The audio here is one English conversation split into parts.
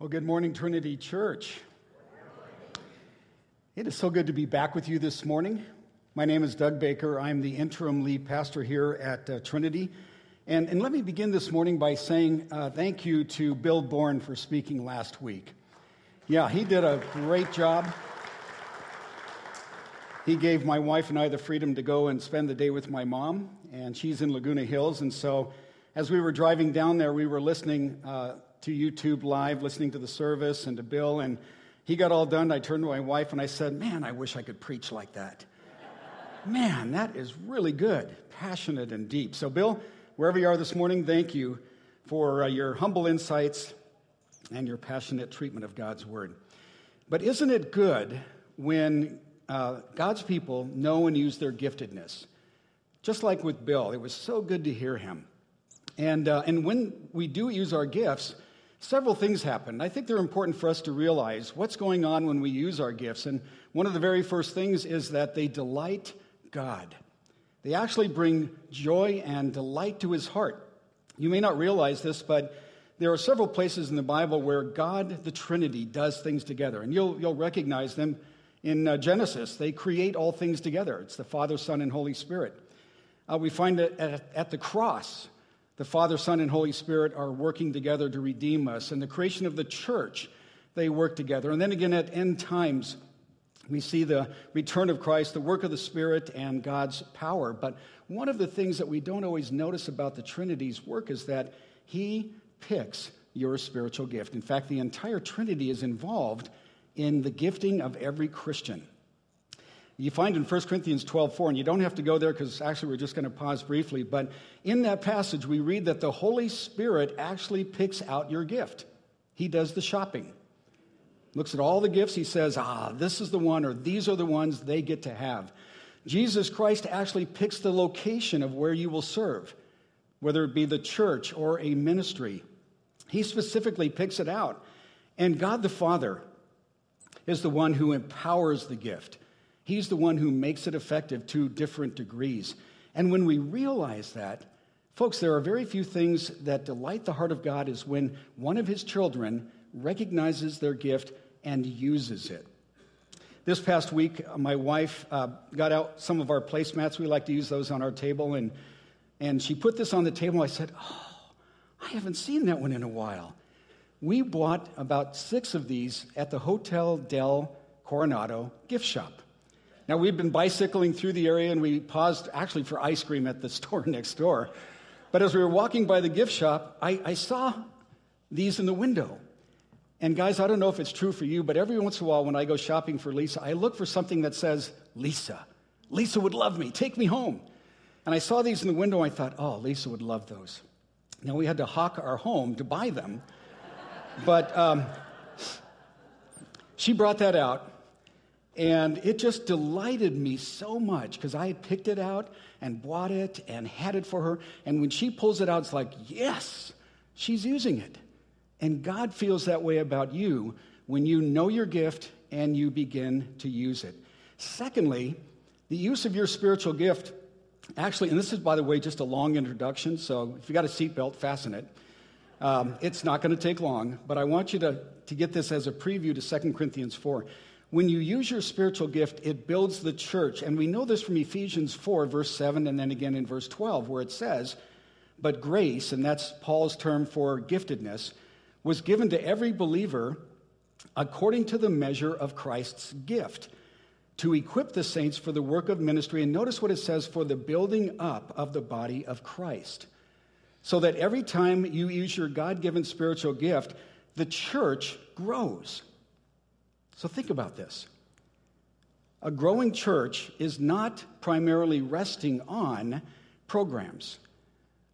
Well, good morning, Trinity Church. It is so good to be back with you this morning. My name is Doug Baker. I'm the interim lead pastor here at uh, Trinity. And, and let me begin this morning by saying uh, thank you to Bill Bourne for speaking last week. Yeah, he did a great job. He gave my wife and I the freedom to go and spend the day with my mom, and she's in Laguna Hills. And so, as we were driving down there, we were listening uh, to YouTube live, listening to the service and to Bill. And he got all done. I turned to my wife and I said, Man, I wish I could preach like that. Man, that is really good, passionate and deep. So, Bill, wherever you are this morning, thank you for uh, your humble insights and your passionate treatment of God's Word. But isn't it good when uh, God's people know and use their giftedness? Just like with Bill, it was so good to hear him. And, uh, and when we do use our gifts, several things happen. I think they're important for us to realize what's going on when we use our gifts. And one of the very first things is that they delight God. They actually bring joy and delight to his heart. You may not realize this, but there are several places in the Bible where God, the Trinity, does things together. And you'll, you'll recognize them in uh, Genesis. They create all things together. It's the Father, Son, and Holy Spirit. Uh, we find it at, at the cross the Father, Son, and Holy Spirit are working together to redeem us. And the creation of the church, they work together. And then again at end times, we see the return of Christ, the work of the Spirit, and God's power. But one of the things that we don't always notice about the Trinity's work is that He picks your spiritual gift. In fact, the entire Trinity is involved in the gifting of every Christian. You find in 1 Corinthians 12, 4, and you don't have to go there because actually we're just going to pause briefly, but in that passage we read that the Holy Spirit actually picks out your gift. He does the shopping. Looks at all the gifts, he says, ah, this is the one, or these are the ones they get to have. Jesus Christ actually picks the location of where you will serve, whether it be the church or a ministry. He specifically picks it out. And God the Father is the one who empowers the gift. He's the one who makes it effective to different degrees. And when we realize that, folks, there are very few things that delight the heart of God is when one of his children recognizes their gift and uses it. This past week, my wife uh, got out some of our placemats. We like to use those on our table. And, and she put this on the table. I said, Oh, I haven't seen that one in a while. We bought about six of these at the Hotel del Coronado gift shop. Now, we've been bicycling through the area and we paused actually for ice cream at the store next door. But as we were walking by the gift shop, I, I saw these in the window. And guys, I don't know if it's true for you, but every once in a while when I go shopping for Lisa, I look for something that says, Lisa. Lisa would love me. Take me home. And I saw these in the window. I thought, oh, Lisa would love those. Now, we had to hawk our home to buy them. but um, she brought that out. And it just delighted me so much because I had picked it out and bought it and had it for her. And when she pulls it out, it's like, yes, she's using it. And God feels that way about you when you know your gift and you begin to use it. Secondly, the use of your spiritual gift, actually, and this is, by the way, just a long introduction, so if you got a seatbelt, fasten it. Um, it's not going to take long, but I want you to, to get this as a preview to 2 Corinthians 4. When you use your spiritual gift, it builds the church. And we know this from Ephesians 4, verse 7, and then again in verse 12, where it says, But grace, and that's Paul's term for giftedness, was given to every believer according to the measure of Christ's gift to equip the saints for the work of ministry. And notice what it says for the building up of the body of Christ. So that every time you use your God given spiritual gift, the church grows. So think about this. A growing church is not primarily resting on programs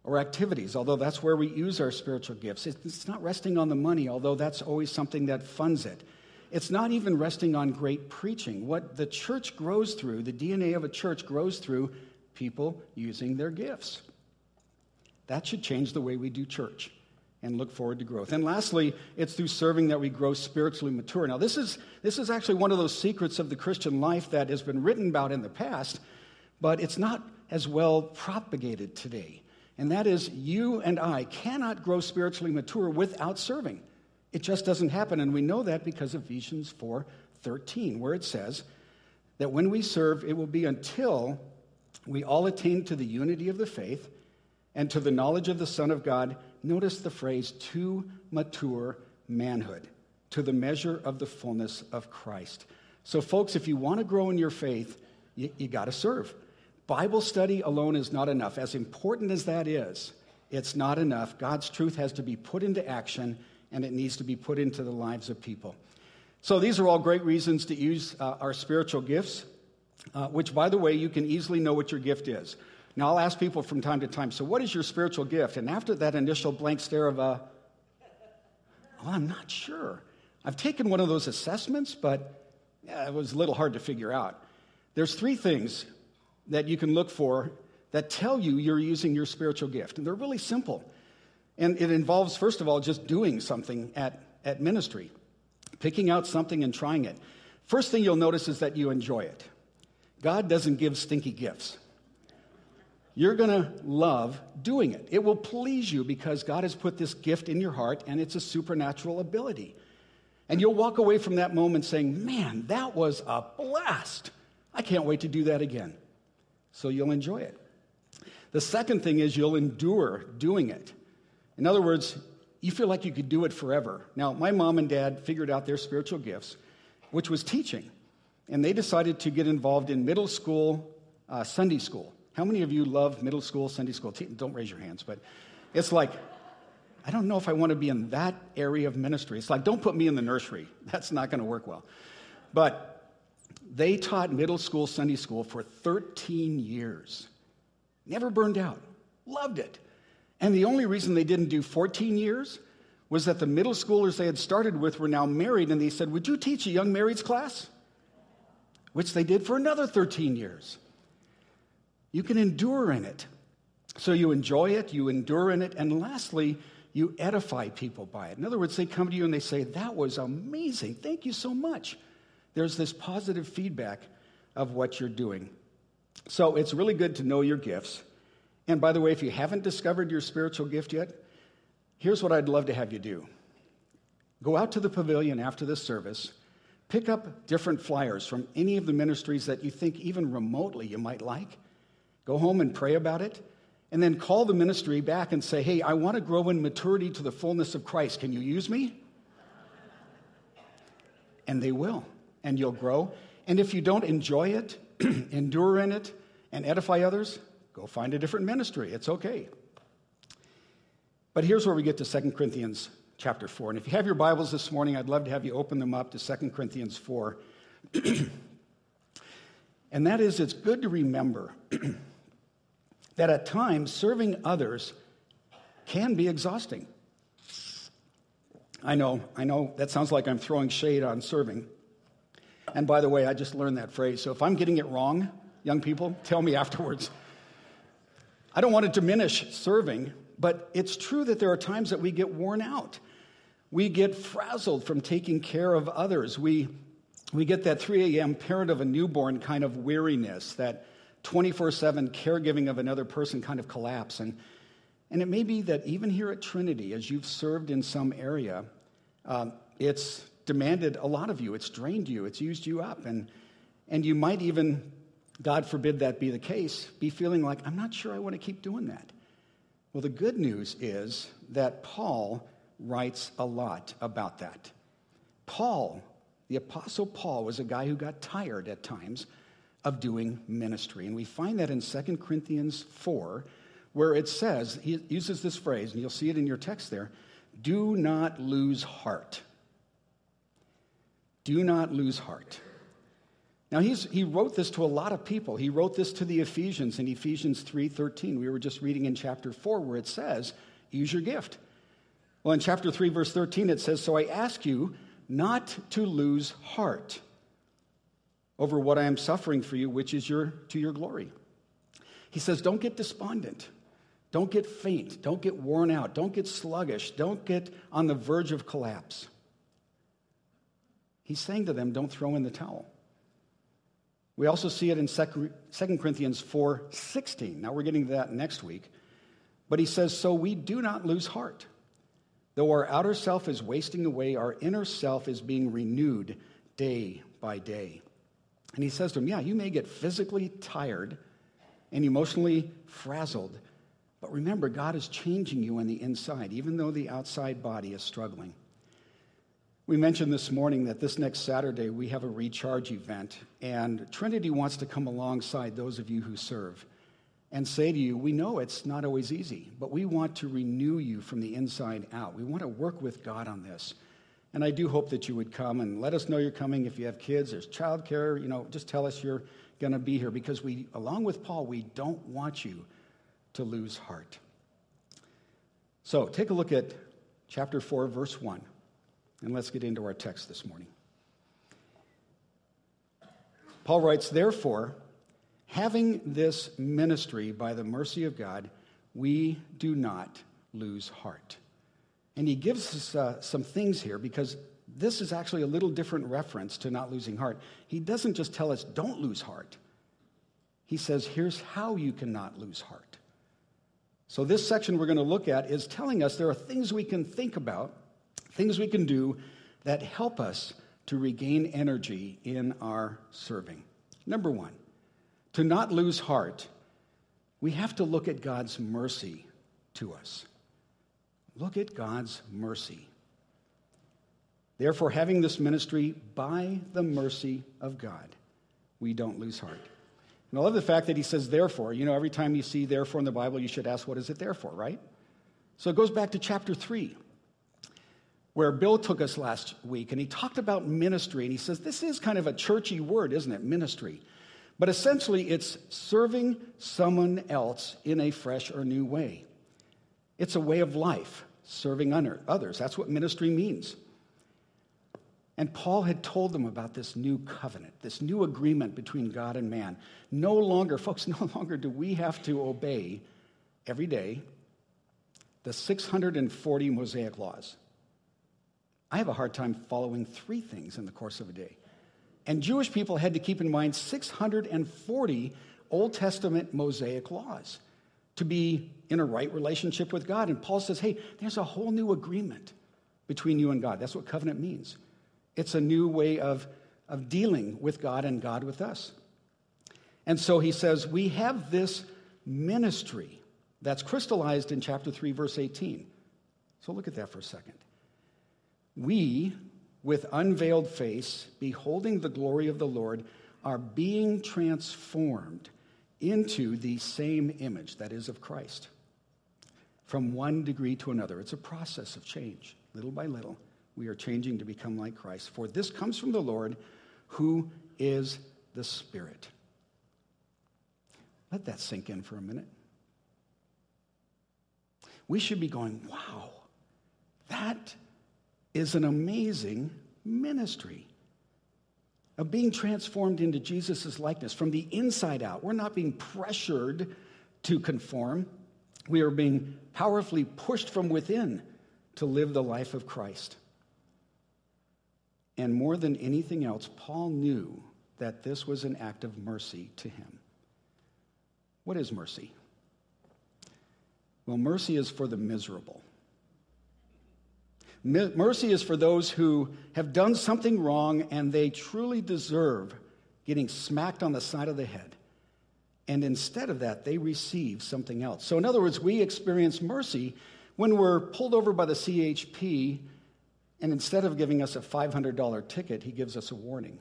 or activities, although that's where we use our spiritual gifts. It's not resting on the money, although that's always something that funds it. It's not even resting on great preaching. What the church grows through, the DNA of a church grows through people using their gifts. That should change the way we do church and look forward to growth. And lastly, it's through serving that we grow spiritually mature. Now, this is, this is actually one of those secrets of the Christian life that has been written about in the past, but it's not as well propagated today. And that is, you and I cannot grow spiritually mature without serving. It just doesn't happen. And we know that because of Ephesians 4 13, where it says that when we serve, it will be until we all attain to the unity of the faith and to the knowledge of the Son of God. Notice the phrase, to mature manhood, to the measure of the fullness of Christ. So, folks, if you want to grow in your faith, you, you got to serve. Bible study alone is not enough. As important as that is, it's not enough. God's truth has to be put into action and it needs to be put into the lives of people. So, these are all great reasons to use uh, our spiritual gifts, uh, which, by the way, you can easily know what your gift is. Now, I'll ask people from time to time, so what is your spiritual gift? And after that initial blank stare of a, well, I'm not sure. I've taken one of those assessments, but yeah, it was a little hard to figure out. There's three things that you can look for that tell you you're using your spiritual gift. And they're really simple. And it involves, first of all, just doing something at, at ministry, picking out something and trying it. First thing you'll notice is that you enjoy it. God doesn't give stinky gifts. You're going to love doing it. It will please you because God has put this gift in your heart and it's a supernatural ability. And you'll walk away from that moment saying, Man, that was a blast. I can't wait to do that again. So you'll enjoy it. The second thing is you'll endure doing it. In other words, you feel like you could do it forever. Now, my mom and dad figured out their spiritual gifts, which was teaching. And they decided to get involved in middle school uh, Sunday school. How many of you love middle school Sunday school? Don't raise your hands, but it's like, I don't know if I want to be in that area of ministry. It's like, don't put me in the nursery. That's not going to work well. But they taught middle school Sunday school for 13 years. Never burned out. Loved it. And the only reason they didn't do 14 years was that the middle schoolers they had started with were now married, and they said, Would you teach a young marrieds class? Which they did for another 13 years. You can endure in it. So you enjoy it, you endure in it, and lastly, you edify people by it. In other words, they come to you and they say, That was amazing. Thank you so much. There's this positive feedback of what you're doing. So it's really good to know your gifts. And by the way, if you haven't discovered your spiritual gift yet, here's what I'd love to have you do go out to the pavilion after this service, pick up different flyers from any of the ministries that you think even remotely you might like, go home and pray about it. And then call the ministry back and say, Hey, I want to grow in maturity to the fullness of Christ. Can you use me? And they will, and you'll grow. And if you don't enjoy it, endure in it, and edify others, go find a different ministry. It's okay. But here's where we get to 2 Corinthians chapter 4. And if you have your Bibles this morning, I'd love to have you open them up to 2 Corinthians 4. and that is, it's good to remember that at times serving others can be exhausting. I know, I know that sounds like I'm throwing shade on serving. And by the way, I just learned that phrase. So if I'm getting it wrong, young people, tell me afterwards. I don't want to diminish serving, but it's true that there are times that we get worn out. We get frazzled from taking care of others. We, we get that 3 a.m. parent of a newborn kind of weariness, that 24 7 caregiving of another person kind of collapse. And, and it may be that even here at Trinity, as you've served in some area, um, it's demanded a lot of you, it's drained you, it's used you up. And, and you might even God forbid that be the case, be feeling like, I'm not sure I want to keep doing that. Well, the good news is that Paul writes a lot about that. Paul, the Apostle Paul, was a guy who got tired at times of doing ministry. And we find that in 2 Corinthians 4, where it says, he uses this phrase, and you'll see it in your text there do not lose heart. Do not lose heart. Now he wrote this to a lot of people. He wrote this to the Ephesians in Ephesians 3:13. We were just reading in chapter 4 where it says, "Use your gift." Well, in chapter 3 verse 13 it says, "So I ask you not to lose heart over what I am suffering for you, which is your to your glory." He says, "Don't get despondent. Don't get faint. Don't get worn out. Don't get sluggish. Don't get on the verge of collapse." He's saying to them, "Don't throw in the towel." We also see it in 2 Corinthians 4:16. Now we're getting to that next week. But he says, "So we do not lose heart. Though our outer self is wasting away, our inner self is being renewed day by day. And he says to him, Yeah, you may get physically tired and emotionally frazzled, but remember, God is changing you on the inside, even though the outside body is struggling. We mentioned this morning that this next Saturday we have a recharge event, and Trinity wants to come alongside those of you who serve and say to you, We know it's not always easy, but we want to renew you from the inside out. We want to work with God on this. And I do hope that you would come and let us know you're coming. If you have kids, there's childcare, you know, just tell us you're going to be here because we, along with Paul, we don't want you to lose heart. So take a look at chapter 4, verse 1, and let's get into our text this morning. Paul writes, Therefore, having this ministry by the mercy of God, we do not lose heart. And he gives us uh, some things here because this is actually a little different reference to not losing heart. He doesn't just tell us, don't lose heart. He says, here's how you cannot lose heart. So, this section we're going to look at is telling us there are things we can think about, things we can do that help us to regain energy in our serving. Number one, to not lose heart, we have to look at God's mercy to us. Look at God's mercy. Therefore, having this ministry by the mercy of God, we don't lose heart. And I love the fact that he says, therefore. You know, every time you see therefore in the Bible, you should ask, what is it there for, right? So it goes back to chapter 3, where Bill took us last week, and he talked about ministry, and he says, this is kind of a churchy word, isn't it? Ministry. But essentially, it's serving someone else in a fresh or new way. It's a way of life, serving others. That's what ministry means. And Paul had told them about this new covenant, this new agreement between God and man. No longer, folks, no longer do we have to obey every day the 640 Mosaic laws. I have a hard time following three things in the course of a day. And Jewish people had to keep in mind 640 Old Testament Mosaic laws to be in a right relationship with God. And Paul says, hey, there's a whole new agreement between you and God. That's what covenant means. It's a new way of, of dealing with God and God with us. And so he says, we have this ministry that's crystallized in chapter 3, verse 18. So look at that for a second. We, with unveiled face, beholding the glory of the Lord, are being transformed into the same image, that is, of Christ, from one degree to another. It's a process of change, little by little. We are changing to become like Christ. For this comes from the Lord, who is the Spirit. Let that sink in for a minute. We should be going, wow, that is an amazing ministry of being transformed into Jesus' likeness from the inside out. We're not being pressured to conform, we are being powerfully pushed from within to live the life of Christ. And more than anything else, Paul knew that this was an act of mercy to him. What is mercy? Well, mercy is for the miserable. Mercy is for those who have done something wrong and they truly deserve getting smacked on the side of the head. And instead of that, they receive something else. So, in other words, we experience mercy when we're pulled over by the CHP, and instead of giving us a $500 ticket, he gives us a warning.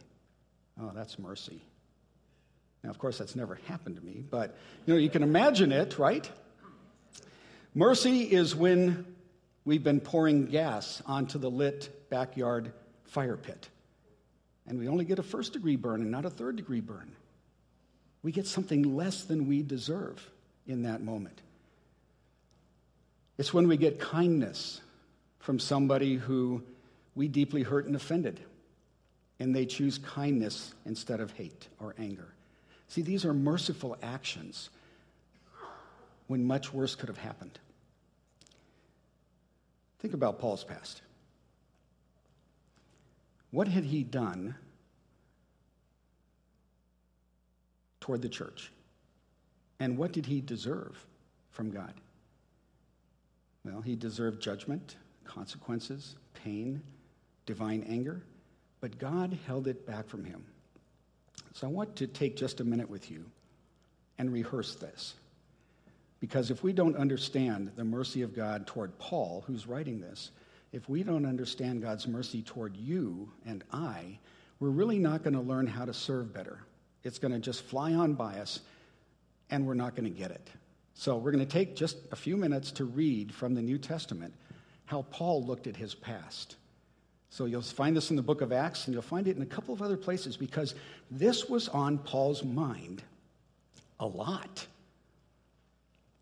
Oh, that's mercy. Now, of course, that's never happened to me, but you know, you can imagine it, right? Mercy is when we've been pouring gas onto the lit backyard fire pit. And we only get a first degree burn and not a third degree burn. We get something less than we deserve in that moment. It's when we get kindness from somebody who we deeply hurt and offended, and they choose kindness instead of hate or anger. See, these are merciful actions when much worse could have happened. Think about Paul's past. What had he done toward the church? And what did he deserve from God? Well, he deserved judgment, consequences, pain, divine anger, but God held it back from him. So I want to take just a minute with you and rehearse this. Because if we don't understand the mercy of God toward Paul, who's writing this, if we don't understand God's mercy toward you and I, we're really not going to learn how to serve better. It's going to just fly on by us, and we're not going to get it. So, we're going to take just a few minutes to read from the New Testament how Paul looked at his past. So, you'll find this in the book of Acts, and you'll find it in a couple of other places because this was on Paul's mind a lot.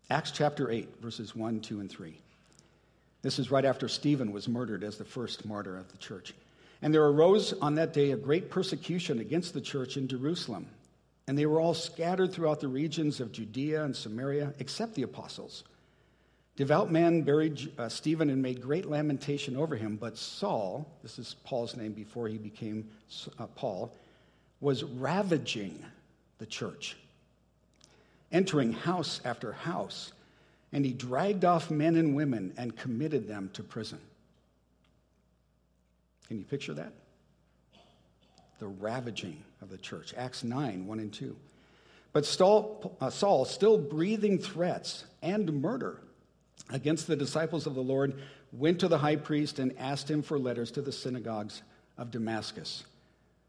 Acts chapter 8, verses 1, 2, and 3. This is right after Stephen was murdered as the first martyr of the church. And there arose on that day a great persecution against the church in Jerusalem. And they were all scattered throughout the regions of Judea and Samaria, except the apostles. Devout men buried uh, Stephen and made great lamentation over him. But Saul, this is Paul's name before he became uh, Paul, was ravaging the church entering house after house, and he dragged off men and women and committed them to prison. Can you picture that? The ravaging of the church. Acts 9 1 and 2. But Saul, uh, still breathing threats and murder against the disciples of the Lord, went to the high priest and asked him for letters to the synagogues of Damascus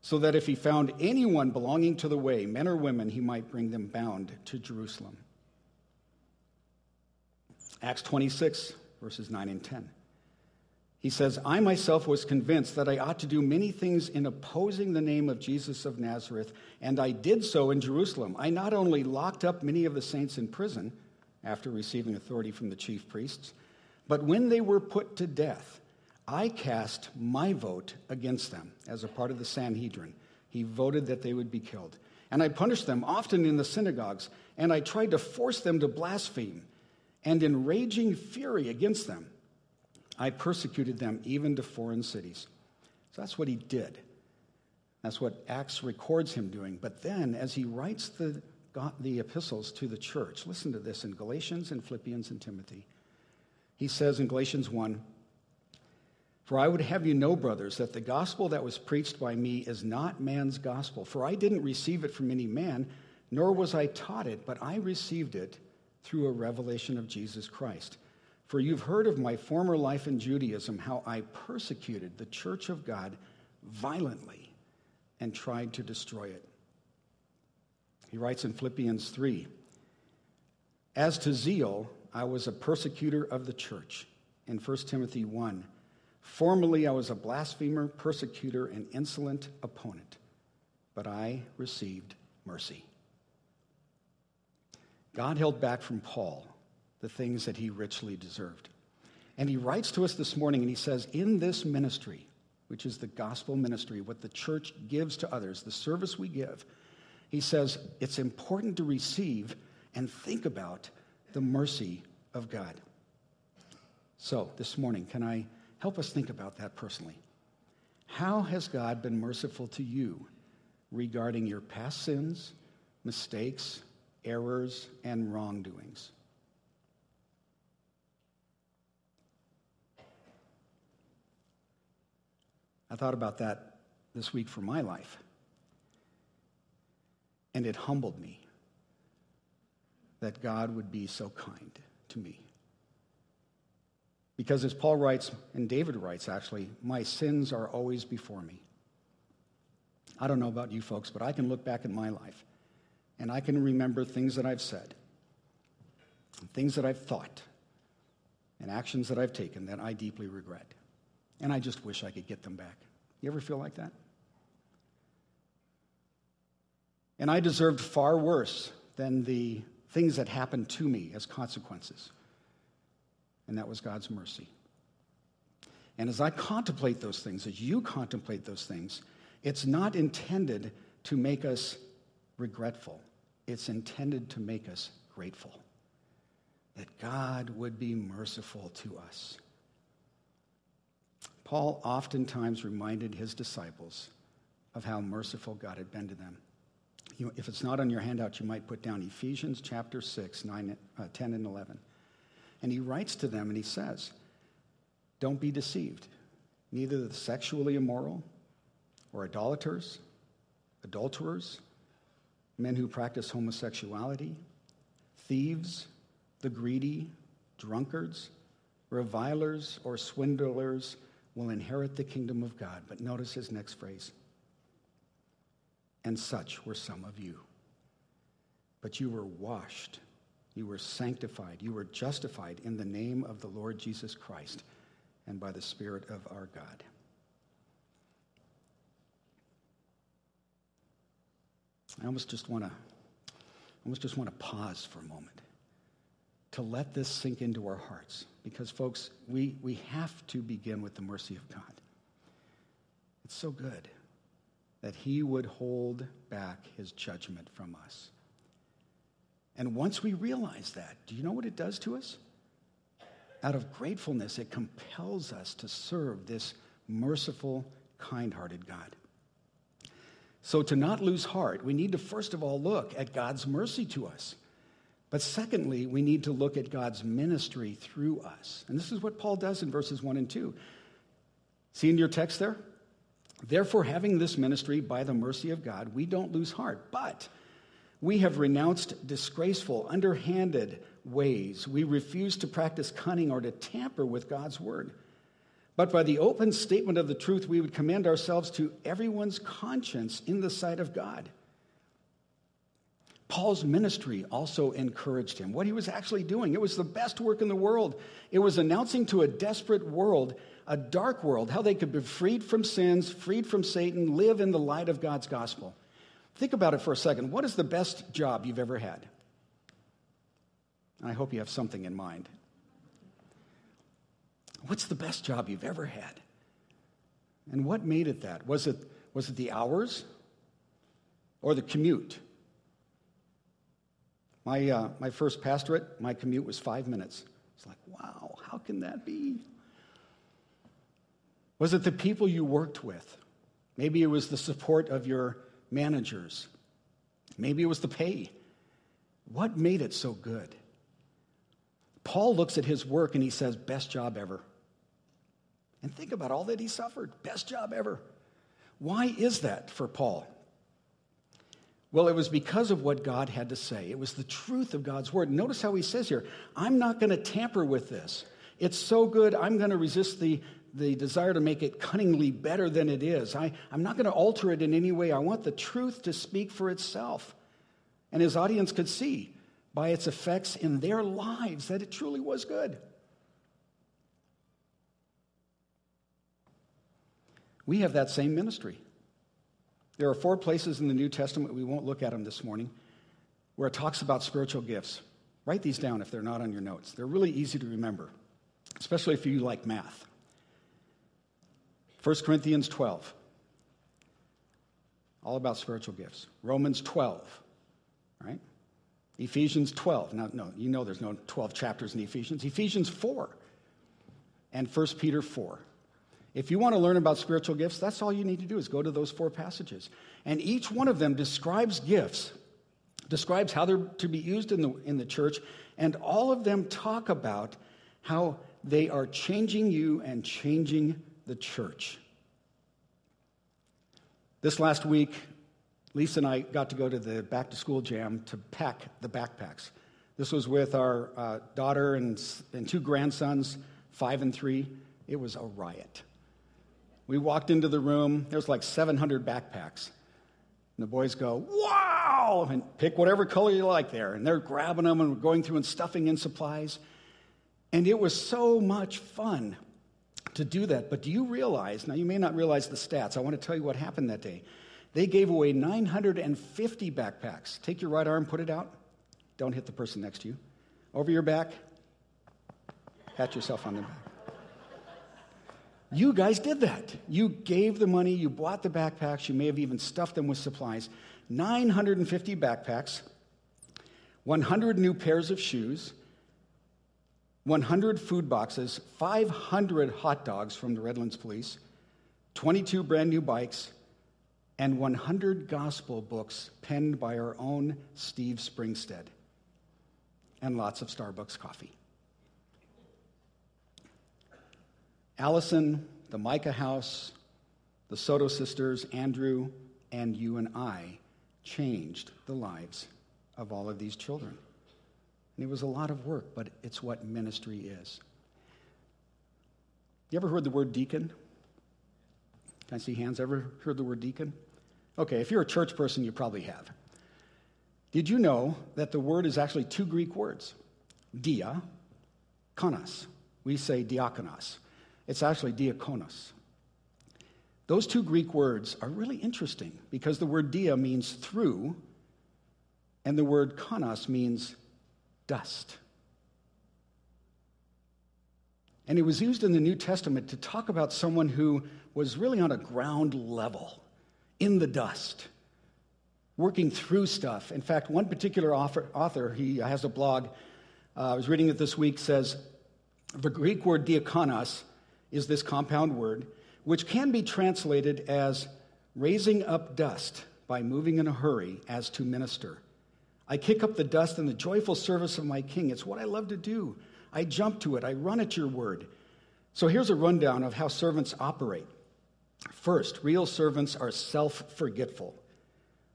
so that if he found anyone belonging to the way, men or women, he might bring them bound to Jerusalem. Acts 26, verses 9 and 10. He says, I myself was convinced that I ought to do many things in opposing the name of Jesus of Nazareth, and I did so in Jerusalem. I not only locked up many of the saints in prison after receiving authority from the chief priests, but when they were put to death, I cast my vote against them as a part of the Sanhedrin. He voted that they would be killed. And I punished them often in the synagogues, and I tried to force them to blaspheme. And in raging fury against them, I persecuted them even to foreign cities. So that's what he did. That's what Acts records him doing. But then, as he writes the, the epistles to the church, listen to this in Galatians and Philippians and Timothy. He says in Galatians 1 for I would have you know, brothers, that the gospel that was preached by me is not man's gospel. For I didn't receive it from any man, nor was I taught it, but I received it through a revelation of Jesus Christ. For you've heard of my former life in Judaism, how I persecuted the church of God violently and tried to destroy it. He writes in Philippians 3 As to zeal, I was a persecutor of the church. In 1 Timothy 1, Formerly, I was a blasphemer, persecutor, and insolent opponent, but I received mercy. God held back from Paul the things that he richly deserved. And he writes to us this morning and he says, In this ministry, which is the gospel ministry, what the church gives to others, the service we give, he says it's important to receive and think about the mercy of God. So, this morning, can I Help us think about that personally. How has God been merciful to you regarding your past sins, mistakes, errors, and wrongdoings? I thought about that this week for my life. And it humbled me that God would be so kind to me. Because as Paul writes, and David writes actually, my sins are always before me. I don't know about you folks, but I can look back at my life and I can remember things that I've said, things that I've thought, and actions that I've taken that I deeply regret. And I just wish I could get them back. You ever feel like that? And I deserved far worse than the things that happened to me as consequences and that was God's mercy. And as I contemplate those things, as you contemplate those things, it's not intended to make us regretful, it's intended to make us grateful. That God would be merciful to us. Paul oftentimes reminded his disciples of how merciful God had been to them. If it's not on your handout, you might put down Ephesians chapter 6, 9, uh, 10, and 11. And he writes to them and he says, Don't be deceived. Neither the sexually immoral, or idolaters, adulterers, men who practice homosexuality, thieves, the greedy, drunkards, revilers, or swindlers will inherit the kingdom of God. But notice his next phrase. And such were some of you. But you were washed, you were sanctified, you were justified in the name of the Lord Jesus Christ and by the Spirit of our God. I almost just want to almost just want to pause for a moment to let this sink into our hearts. Because, folks, we, we have to begin with the mercy of God. It's so good that He would hold back His judgment from us. And once we realize that, do you know what it does to us? Out of gratefulness, it compels us to serve this merciful, kind hearted God. So, to not lose heart, we need to first of all look at God's mercy to us. But secondly, we need to look at God's ministry through us. And this is what Paul does in verses 1 and 2. See in your text there? Therefore, having this ministry by the mercy of God, we don't lose heart, but we have renounced disgraceful, underhanded ways. We refuse to practice cunning or to tamper with God's word. But by the open statement of the truth, we would commend ourselves to everyone's conscience in the sight of God. Paul's ministry also encouraged him. What he was actually doing, it was the best work in the world. It was announcing to a desperate world, a dark world, how they could be freed from sins, freed from Satan, live in the light of God's gospel. Think about it for a second. What is the best job you've ever had? I hope you have something in mind. What's the best job you've ever had? And what made it that? Was it, was it the hours or the commute? My, uh, my first pastorate, my commute was five minutes. It's like, wow, how can that be? Was it the people you worked with? Maybe it was the support of your managers. Maybe it was the pay. What made it so good? Paul looks at his work and he says, best job ever. And think about all that he suffered. Best job ever. Why is that for Paul? Well, it was because of what God had to say. It was the truth of God's word. Notice how he says here, I'm not going to tamper with this. It's so good, I'm going to resist the, the desire to make it cunningly better than it is. I, I'm not going to alter it in any way. I want the truth to speak for itself. And his audience could see by its effects in their lives that it truly was good. We have that same ministry. There are four places in the New Testament, we won't look at them this morning, where it talks about spiritual gifts. Write these down if they're not on your notes. They're really easy to remember, especially if you like math. 1 Corinthians 12, all about spiritual gifts. Romans 12, right? Ephesians 12. Now, no, you know there's no 12 chapters in Ephesians. Ephesians 4 and 1 Peter 4. If you want to learn about spiritual gifts, that's all you need to do is go to those four passages. And each one of them describes gifts, describes how they're to be used in the, in the church, and all of them talk about how they are changing you and changing the church. This last week, Lisa and I got to go to the back to school jam to pack the backpacks. This was with our uh, daughter and, and two grandsons, five and three. It was a riot. We walked into the room, there's like 700 backpacks. And the boys go, wow, and pick whatever color you like there. And they're grabbing them and we're going through and stuffing in supplies. And it was so much fun to do that. But do you realize, now you may not realize the stats, I want to tell you what happened that day. They gave away 950 backpacks. Take your right arm, put it out. Don't hit the person next to you. Over your back, pat yourself on the back. You guys did that. You gave the money, you bought the backpacks, you may have even stuffed them with supplies. 950 backpacks, 100 new pairs of shoes, 100 food boxes, 500 hot dogs from the Redlands Police, 22 brand new bikes, and 100 gospel books penned by our own Steve Springstead, and lots of Starbucks coffee. Allison, the Micah house, the Soto sisters, Andrew, and you and I changed the lives of all of these children. And it was a lot of work, but it's what ministry is. You ever heard the word deacon? Can I see hands? Ever heard the word deacon? Okay, if you're a church person, you probably have. Did you know that the word is actually two Greek words? Dia, konos. We say diakonos. It's actually diakonos. Those two Greek words are really interesting because the word dia means through, and the word konos means dust. And it was used in the New Testament to talk about someone who was really on a ground level, in the dust, working through stuff. In fact, one particular author, he has a blog, uh, I was reading it this week, says the Greek word diakonos is this compound word, which can be translated as raising up dust by moving in a hurry as to minister. I kick up the dust in the joyful service of my king. It's what I love to do. I jump to it, I run at your word. So here's a rundown of how servants operate. First, real servants are self forgetful.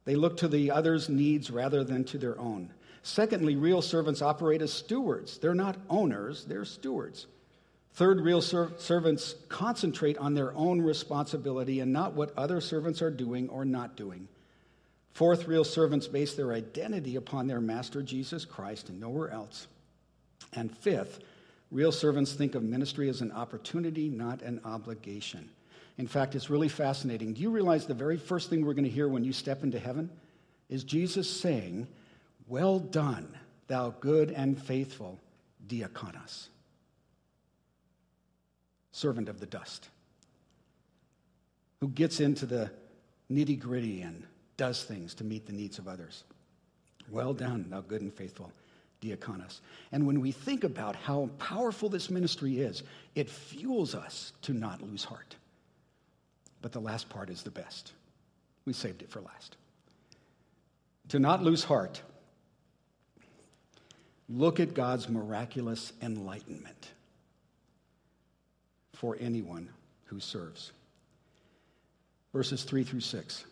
They look to the other's needs rather than to their own. Secondly, real servants operate as stewards. They're not owners, they're stewards. Third, real ser- servants concentrate on their own responsibility and not what other servants are doing or not doing. Fourth, real servants base their identity upon their master, Jesus Christ, and nowhere else. And fifth, real servants think of ministry as an opportunity, not an obligation. In fact, it's really fascinating. Do you realize the very first thing we're going to hear when you step into heaven is Jesus saying, Well done, thou good and faithful diakonos servant of the dust, who gets into the nitty gritty and does things to meet the needs of others. Well done, thou good and faithful diakonos. And when we think about how powerful this ministry is, it fuels us to not lose heart. But the last part is the best. We saved it for last. To not lose heart, look at God's miraculous enlightenment for anyone who serves. Verses 3 through 6.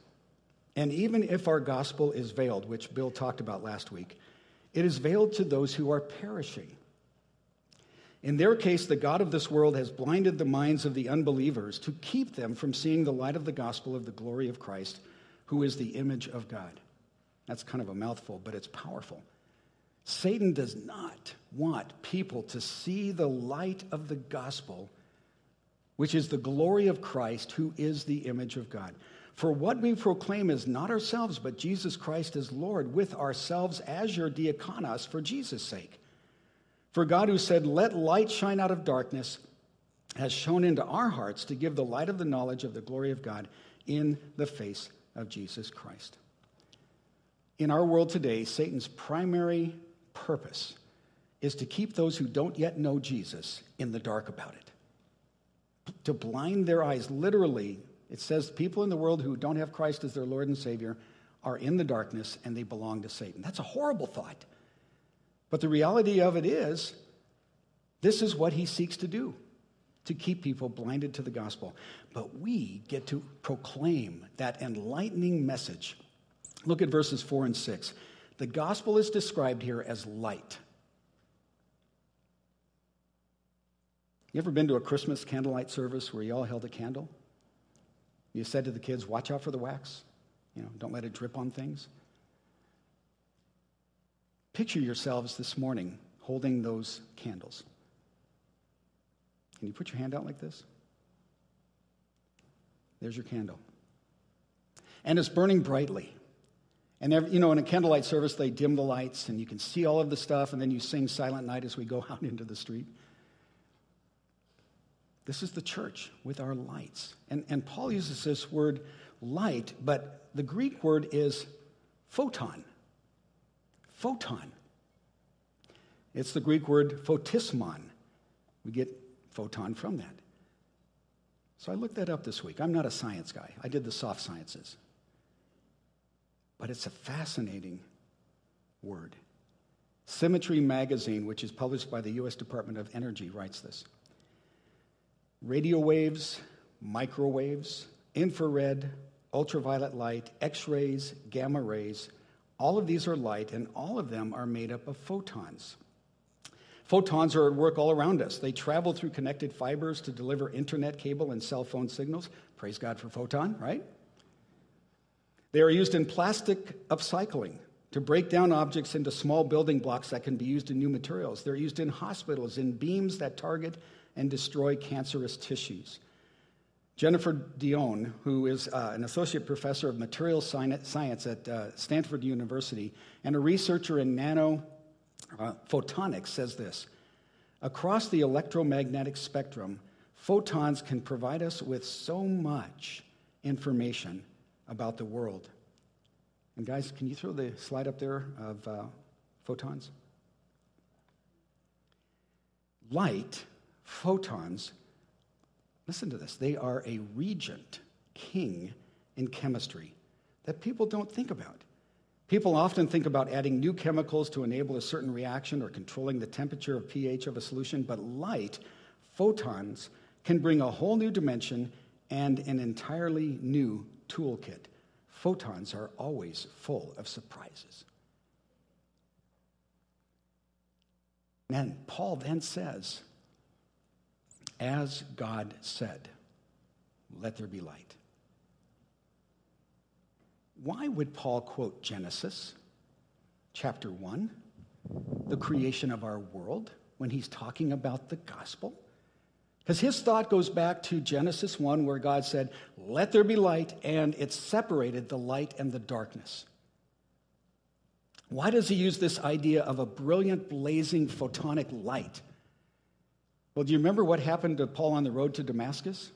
And even if our gospel is veiled, which Bill talked about last week, it is veiled to those who are perishing. In their case, the God of this world has blinded the minds of the unbelievers to keep them from seeing the light of the gospel of the glory of Christ, who is the image of God. That's kind of a mouthful, but it's powerful. Satan does not want people to see the light of the gospel which is the glory of Christ, who is the image of God. For what we proclaim is not ourselves, but Jesus Christ as Lord, with ourselves as your diakonos for Jesus' sake. For God, who said, Let light shine out of darkness, has shone into our hearts to give the light of the knowledge of the glory of God in the face of Jesus Christ. In our world today, Satan's primary purpose is to keep those who don't yet know Jesus in the dark about it to blind their eyes. Literally, it says people in the world who don't have Christ as their Lord and Savior are in the darkness and they belong to Satan. That's a horrible thought. But the reality of it is, this is what he seeks to do to keep people blinded to the gospel. But we get to proclaim that enlightening message. Look at verses 4 and 6. The gospel is described here as light. You ever been to a Christmas candlelight service where you all held a candle? You said to the kids, watch out for the wax. You know, don't let it drip on things. Picture yourselves this morning holding those candles. Can you put your hand out like this? There's your candle. And it's burning brightly. And, every, you know, in a candlelight service, they dim the lights and you can see all of the stuff, and then you sing Silent Night as we go out into the street. This is the church with our lights. And, and Paul uses this word light, but the Greek word is photon. Photon. It's the Greek word photismon. We get photon from that. So I looked that up this week. I'm not a science guy, I did the soft sciences. But it's a fascinating word. Symmetry Magazine, which is published by the U.S. Department of Energy, writes this. Radio waves, microwaves, infrared, ultraviolet light, X rays, gamma rays. All of these are light, and all of them are made up of photons. Photons are at work all around us. They travel through connected fibers to deliver internet cable and cell phone signals. Praise God for photon, right? They are used in plastic upcycling to break down objects into small building blocks that can be used in new materials. They're used in hospitals, in beams that target and destroy cancerous tissues. Jennifer Dionne, who is uh, an associate professor of material science at uh, Stanford University and a researcher in nanophotonics, uh, says this Across the electromagnetic spectrum, photons can provide us with so much information about the world. And, guys, can you throw the slide up there of uh, photons? Light, photons, listen to this, they are a reagent, king in chemistry that people don't think about. People often think about adding new chemicals to enable a certain reaction or controlling the temperature of pH of a solution, but light, photons, can bring a whole new dimension and an entirely new toolkit. Photons are always full of surprises. And Paul then says, as God said, let there be light. Why would Paul quote Genesis chapter 1, the creation of our world, when he's talking about the gospel? Because his thought goes back to Genesis 1, where God said, Let there be light, and it separated the light and the darkness. Why does he use this idea of a brilliant, blazing photonic light? Well, do you remember what happened to Paul on the road to Damascus?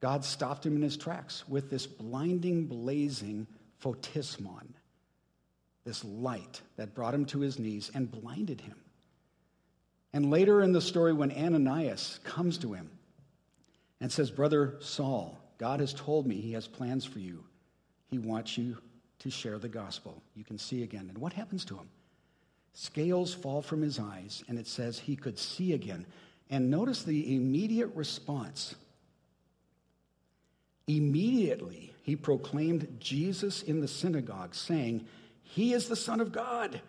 God stopped him in his tracks with this blinding, blazing photismon, this light that brought him to his knees and blinded him. And later in the story, when Ananias comes to him and says, Brother Saul, God has told me he has plans for you. He wants you to share the gospel. You can see again. And what happens to him? Scales fall from his eyes, and it says he could see again. And notice the immediate response Immediately, he proclaimed Jesus in the synagogue, saying, He is the Son of God.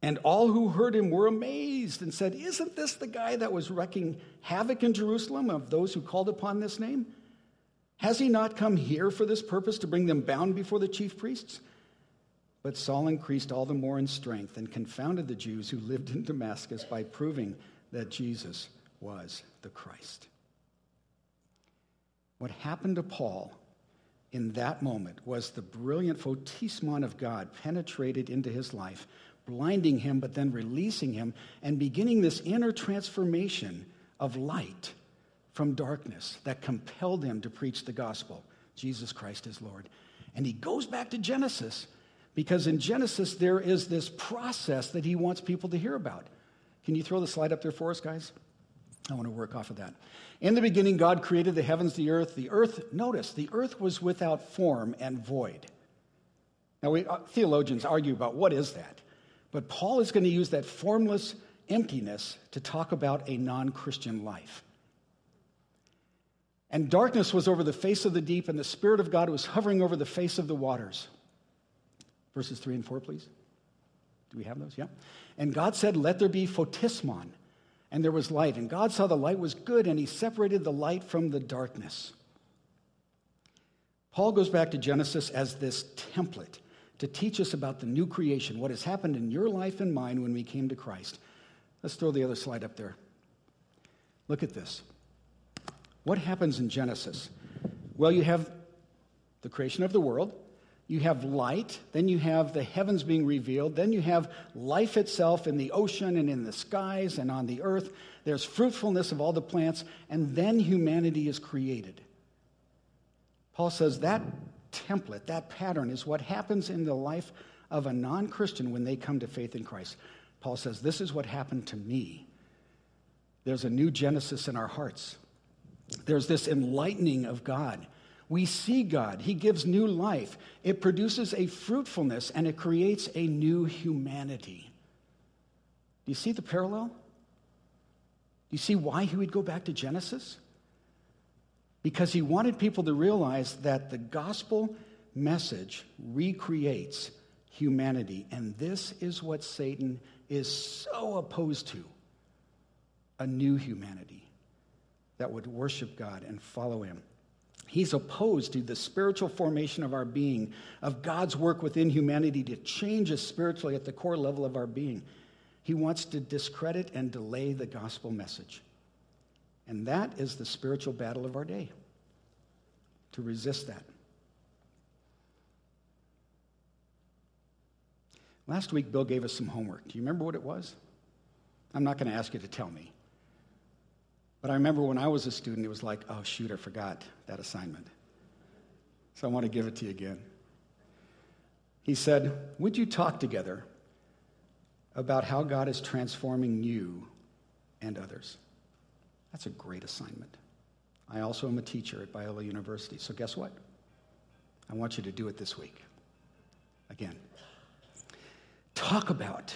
And all who heard him were amazed and said, Isn't this the guy that was wreaking havoc in Jerusalem of those who called upon this name? Has he not come here for this purpose to bring them bound before the chief priests? But Saul increased all the more in strength and confounded the Jews who lived in Damascus by proving that Jesus was the Christ. What happened to Paul in that moment was the brilliant photismon of God penetrated into his life, blinding him, but then releasing him and beginning this inner transformation of light from darkness that compelled him to preach the gospel Jesus Christ is Lord. And he goes back to Genesis because in Genesis there is this process that he wants people to hear about. Can you throw the slide up there for us, guys? I want to work off of that. In the beginning, God created the heavens, the earth. The earth, notice, the earth was without form and void. Now, we, uh, theologians argue about what is that. But Paul is going to use that formless emptiness to talk about a non Christian life. And darkness was over the face of the deep, and the Spirit of God was hovering over the face of the waters. Verses 3 and 4, please. Do we have those? Yeah. And God said, Let there be photismon and there was light. And God saw the light was good, and he separated the light from the darkness. Paul goes back to Genesis as this template to teach us about the new creation, what has happened in your life and mine when we came to Christ. Let's throw the other slide up there. Look at this. What happens in Genesis? Well, you have the creation of the world, you have light, then you have the heavens being revealed, then you have life itself in the ocean and in the skies and on the earth. There's fruitfulness of all the plants, and then humanity is created. Paul says that template, that pattern, is what happens in the life of a non Christian when they come to faith in Christ. Paul says, This is what happened to me. There's a new Genesis in our hearts, there's this enlightening of God we see God. He gives new life. It produces a fruitfulness and it creates a new humanity. Do you see the parallel? Do you see why he would go back to Genesis? Because he wanted people to realize that the gospel message recreates humanity. And this is what Satan is so opposed to a new humanity that would worship God and follow him. He's opposed to the spiritual formation of our being, of God's work within humanity to change us spiritually at the core level of our being. He wants to discredit and delay the gospel message. And that is the spiritual battle of our day, to resist that. Last week, Bill gave us some homework. Do you remember what it was? I'm not going to ask you to tell me. But I remember when I was a student, it was like, oh, shoot, I forgot that assignment. So I want to give it to you again. He said, Would you talk together about how God is transforming you and others? That's a great assignment. I also am a teacher at Biola University. So guess what? I want you to do it this week. Again. Talk about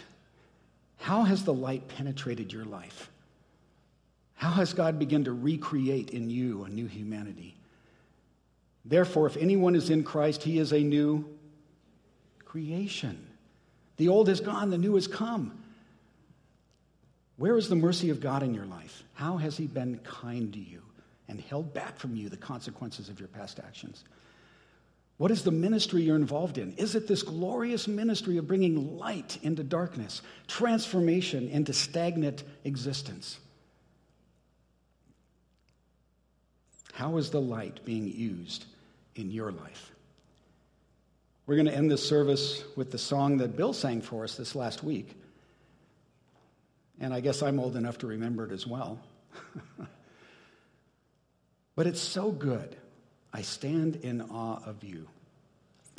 how has the light penetrated your life? How has God begun to recreate in you a new humanity? Therefore, if anyone is in Christ, he is a new creation. The old is gone, the new has come. Where is the mercy of God in your life? How has he been kind to you and held back from you the consequences of your past actions? What is the ministry you're involved in? Is it this glorious ministry of bringing light into darkness, transformation into stagnant existence? How is the light being used in your life? We're going to end this service with the song that Bill sang for us this last week. And I guess I'm old enough to remember it as well. but it's so good. I stand in awe of you.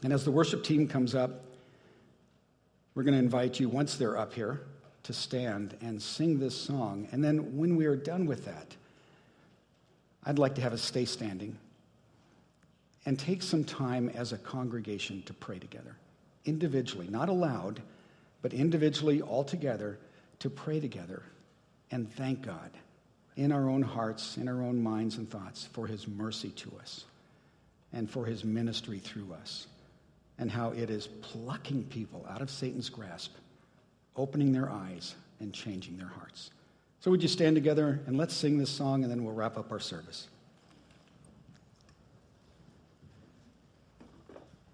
And as the worship team comes up, we're going to invite you, once they're up here, to stand and sing this song. And then when we are done with that, I'd like to have us stay standing and take some time as a congregation to pray together, individually, not aloud, but individually, all together, to pray together and thank God in our own hearts, in our own minds and thoughts for his mercy to us and for his ministry through us and how it is plucking people out of Satan's grasp, opening their eyes and changing their hearts. So, would you stand together and let's sing this song and then we'll wrap up our service.